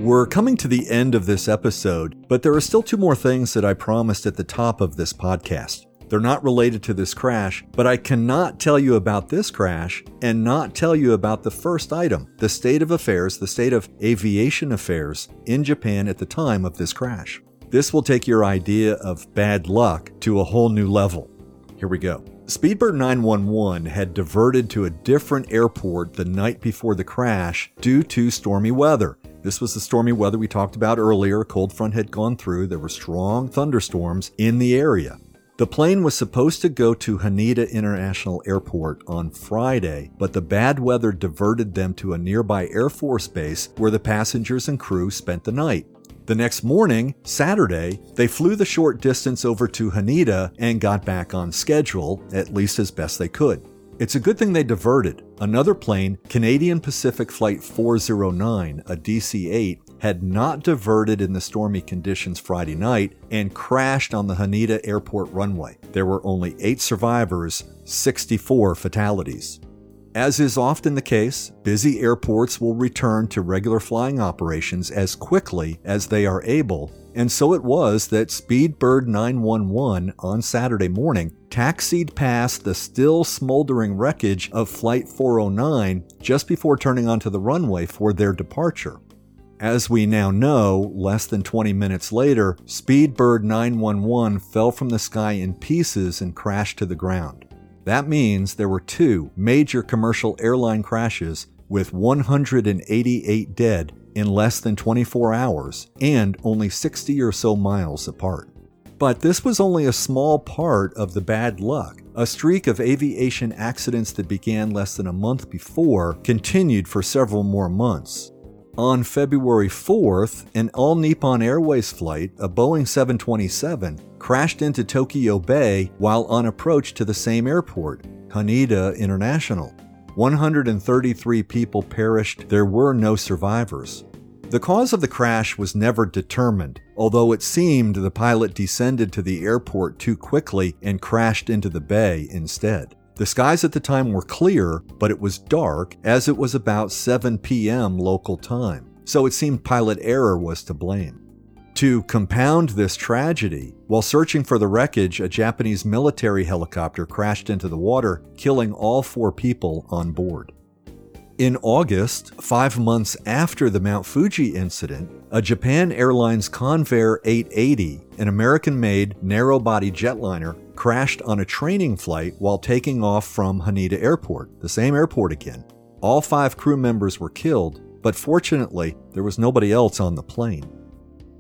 We're coming to the end of this episode, but there are still two more things that I promised at the top of this podcast. They're not related to this crash, but I cannot tell you about this crash and not tell you about the first item the state of affairs, the state of aviation affairs in Japan at the time of this crash. This will take your idea of bad luck to a whole new level. Here we go. Speedbird 911 had diverted to a different airport the night before the crash due to stormy weather. This was the stormy weather we talked about earlier. A cold front had gone through. There were strong thunderstorms in the area. The plane was supposed to go to Haneda International Airport on Friday, but the bad weather diverted them to a nearby Air Force base where the passengers and crew spent the night. The next morning, Saturday, they flew the short distance over to Haneda and got back on schedule, at least as best they could. It's a good thing they diverted. Another plane, Canadian Pacific Flight 409, a DC 8, had not diverted in the stormy conditions Friday night and crashed on the Haneda Airport runway. There were only eight survivors, 64 fatalities. As is often the case, busy airports will return to regular flying operations as quickly as they are able, and so it was that Speedbird 911 on Saturday morning taxied past the still smoldering wreckage of Flight 409 just before turning onto the runway for their departure. As we now know, less than 20 minutes later, Speedbird 911 fell from the sky in pieces and crashed to the ground. That means there were two major commercial airline crashes with 188 dead in less than 24 hours and only 60 or so miles apart. But this was only a small part of the bad luck. A streak of aviation accidents that began less than a month before continued for several more months. On February 4th, an All Nippon Airways flight, a Boeing 727, crashed into Tokyo Bay while on approach to the same airport, Haneda International. 133 people perished, there were no survivors. The cause of the crash was never determined, although it seemed the pilot descended to the airport too quickly and crashed into the bay instead. The skies at the time were clear, but it was dark as it was about 7 p.m. local time, so it seemed pilot error was to blame. To compound this tragedy, while searching for the wreckage, a Japanese military helicopter crashed into the water, killing all four people on board. In August, five months after the Mount Fuji incident, a Japan Airlines Convair 880, an American made narrow body jetliner, crashed on a training flight while taking off from Haneda Airport, the same airport again. All five crew members were killed, but fortunately, there was nobody else on the plane.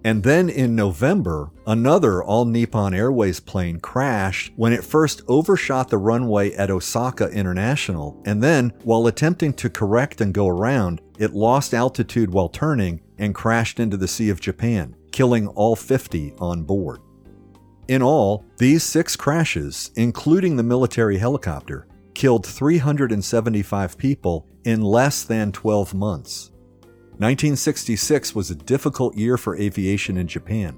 And then in November, another All Nippon Airways plane crashed when it first overshot the runway at Osaka International, and then, while attempting to correct and go around, it lost altitude while turning and crashed into the Sea of Japan, killing all 50 on board. In all, these six crashes, including the military helicopter, killed 375 people in less than 12 months. 1966 was a difficult year for aviation in Japan.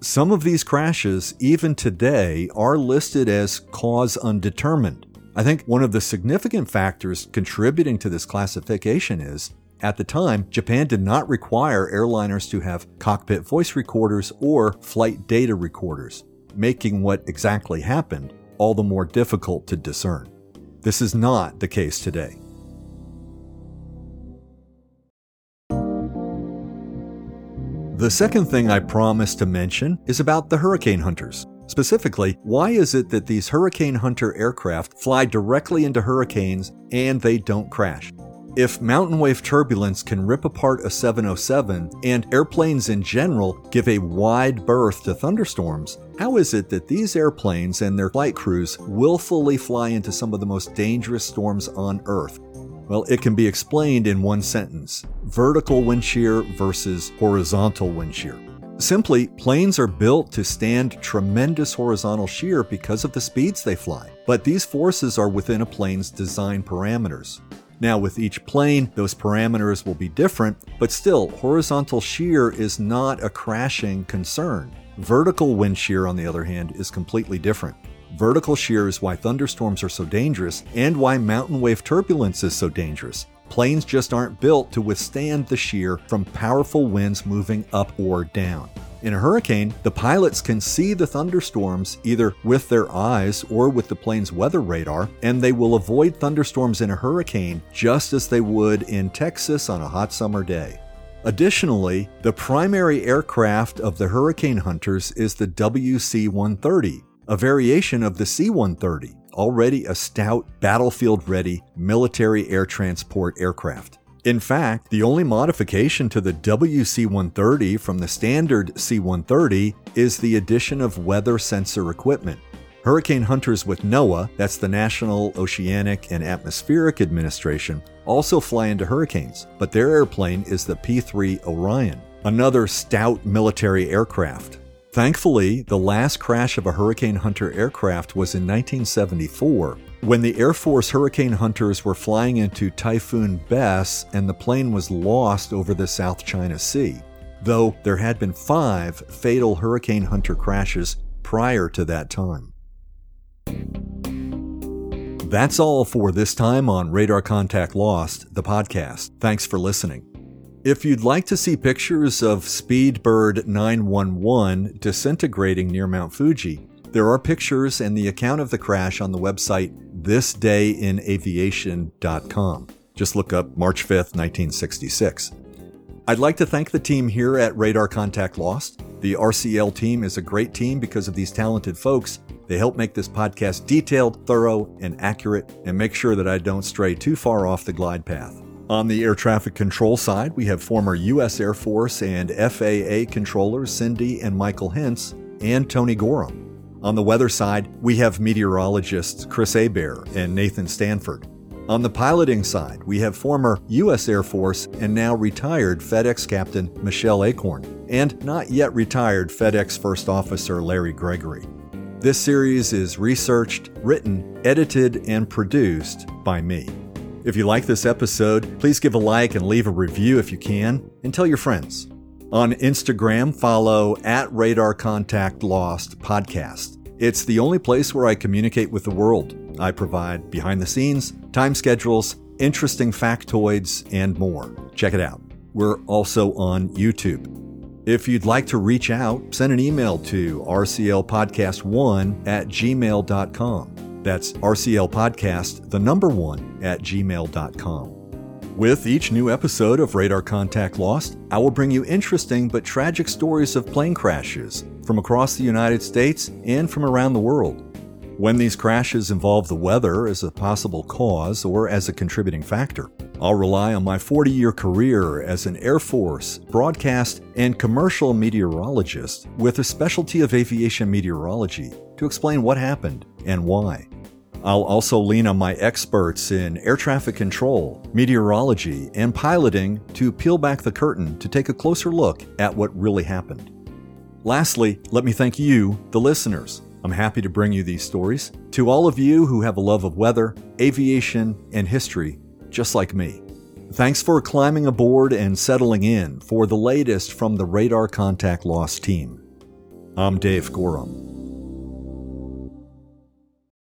Some of these crashes, even today, are listed as cause undetermined. I think one of the significant factors contributing to this classification is at the time, Japan did not require airliners to have cockpit voice recorders or flight data recorders, making what exactly happened all the more difficult to discern. This is not the case today. The second thing I promised to mention is about the hurricane hunters. Specifically, why is it that these Hurricane Hunter aircraft fly directly into hurricanes and they don't crash? If mountain wave turbulence can rip apart a 707 and airplanes in general give a wide berth to thunderstorms, how is it that these airplanes and their flight crews willfully fly into some of the most dangerous storms on Earth? Well, it can be explained in one sentence vertical wind shear versus horizontal wind shear. Simply, planes are built to stand tremendous horizontal shear because of the speeds they fly, but these forces are within a plane's design parameters. Now, with each plane, those parameters will be different, but still, horizontal shear is not a crashing concern. Vertical wind shear, on the other hand, is completely different. Vertical shear is why thunderstorms are so dangerous and why mountain wave turbulence is so dangerous. Planes just aren't built to withstand the shear from powerful winds moving up or down. In a hurricane, the pilots can see the thunderstorms either with their eyes or with the plane's weather radar, and they will avoid thunderstorms in a hurricane just as they would in Texas on a hot summer day. Additionally, the primary aircraft of the hurricane hunters is the WC 130, a variation of the C 130, already a stout, battlefield ready military air transport aircraft. In fact, the only modification to the WC 130 from the standard C 130 is the addition of weather sensor equipment. Hurricane hunters with NOAA, that's the National Oceanic and Atmospheric Administration, also fly into hurricanes, but their airplane is the P 3 Orion, another stout military aircraft. Thankfully, the last crash of a Hurricane Hunter aircraft was in 1974 when the Air Force Hurricane Hunters were flying into Typhoon Bess and the plane was lost over the South China Sea, though there had been five fatal Hurricane Hunter crashes prior to that time. That's all for this time on Radar Contact Lost, the podcast. Thanks for listening. If you'd like to see pictures of Speedbird 911 disintegrating near Mount Fuji, there are pictures and the account of the crash on the website thisdayinaviation.com. Just look up March 5th, 1966. I'd like to thank the team here at Radar Contact Lost. The RCL team is a great team because of these talented folks They help make this podcast detailed, thorough, and accurate, and make sure that I don't stray too far off the glide path. On the air traffic control side, we have former U.S. Air Force and FAA controllers Cindy and Michael Hintz and Tony Gorham. On the weather side, we have meteorologists Chris Abear and Nathan Stanford. On the piloting side, we have former U.S. Air Force and now retired FedEx Captain Michelle Acorn, and not yet retired FedEx First Officer Larry Gregory. This series is researched, written, edited, and produced by me. If you like this episode, please give a like and leave a review if you can, and tell your friends. On Instagram, follow at Radar Contact Lost Podcast. It's the only place where I communicate with the world. I provide behind the scenes, time schedules, interesting factoids, and more. Check it out. We're also on YouTube. If you'd like to reach out, send an email to rclpodcast1 at gmail.com. That's RCL Podcast, the number one, at gmail.com. With each new episode of Radar Contact Lost, I will bring you interesting but tragic stories of plane crashes from across the United States and from around the world. When these crashes involve the weather as a possible cause or as a contributing factor, I'll rely on my 40 year career as an Air Force, broadcast, and commercial meteorologist with a specialty of aviation meteorology to explain what happened and why. I'll also lean on my experts in air traffic control, meteorology, and piloting to peel back the curtain to take a closer look at what really happened. Lastly, let me thank you, the listeners. I'm happy to bring you these stories. To all of you who have a love of weather, aviation, and history, just like me. Thanks for climbing aboard and settling in for the latest from the Radar Contact Lost team. I'm Dave Gorham.